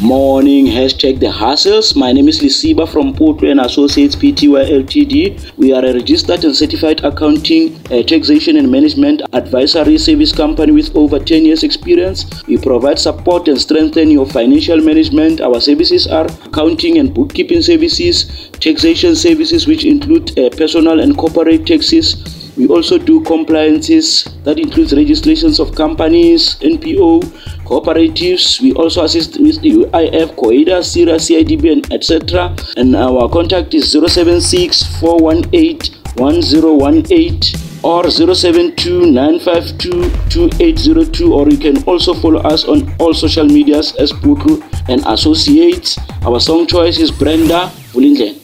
Morning, hashtag the hustles. My name is Lisiba from Potlo and Associates Pty Ltd. We are a registered and certified accounting, uh, taxation and management advisory service company with over 10 years experience. We provide support and strengthen your financial management. Our services are accounting and bookkeeping services, taxation services which include uh, personal and corporate taxes, we also do compliances that includes registrations of companies, NPO, cooperatives. We also assist with UIF, COIDA, CIRA, CIDB, and etc. And our contact is 076 418 1018 or 0729522802 or you can also follow us on all social medias as Potlo and Associates. Our song choice is Brenda Vulindle.